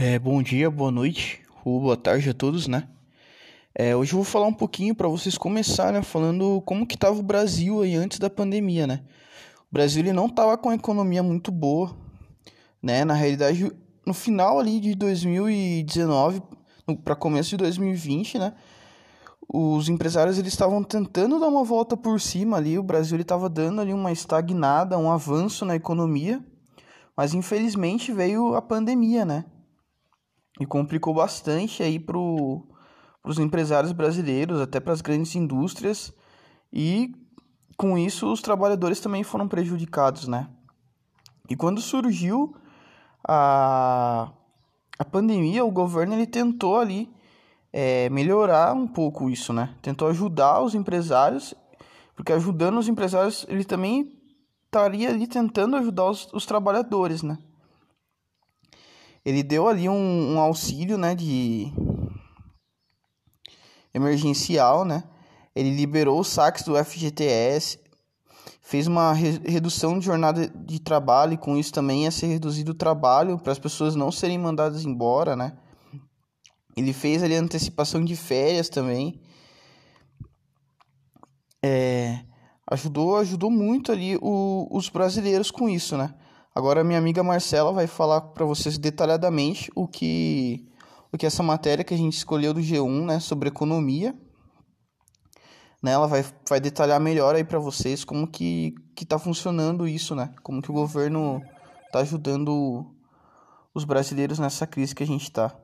É, bom dia, boa noite, ou boa tarde a todos, né? É, hoje eu vou falar um pouquinho para vocês começarem né, falando como que estava o Brasil aí antes da pandemia, né? O Brasil ele não estava com a economia muito boa, né? Na realidade, no final ali de 2019 para começo de 2020, né? Os empresários eles estavam tentando dar uma volta por cima ali, o Brasil ele estava dando ali uma estagnada, um avanço na economia, mas infelizmente veio a pandemia, né? E complicou bastante aí para os empresários brasileiros, até para as grandes indústrias, e com isso os trabalhadores também foram prejudicados, né? E quando surgiu a, a pandemia, o governo ele tentou ali é, melhorar um pouco isso, né? Tentou ajudar os empresários, porque ajudando os empresários, ele também estaria ali tentando ajudar os, os trabalhadores, né? Ele deu ali um, um auxílio, né, de emergencial, né? Ele liberou os saques do FGTS, fez uma re redução de jornada de trabalho e com isso também ia ser reduzido o trabalho para as pessoas não serem mandadas embora, né? Ele fez ali antecipação de férias também. É, ajudou, ajudou muito ali o, os brasileiros com isso, né? Agora minha amiga Marcela vai falar para vocês detalhadamente o que o que essa matéria que a gente escolheu do G1, né, sobre economia. Né, ela vai, vai detalhar melhor aí para vocês como que que tá funcionando isso, né? Como que o governo tá ajudando os brasileiros nessa crise que a gente tá.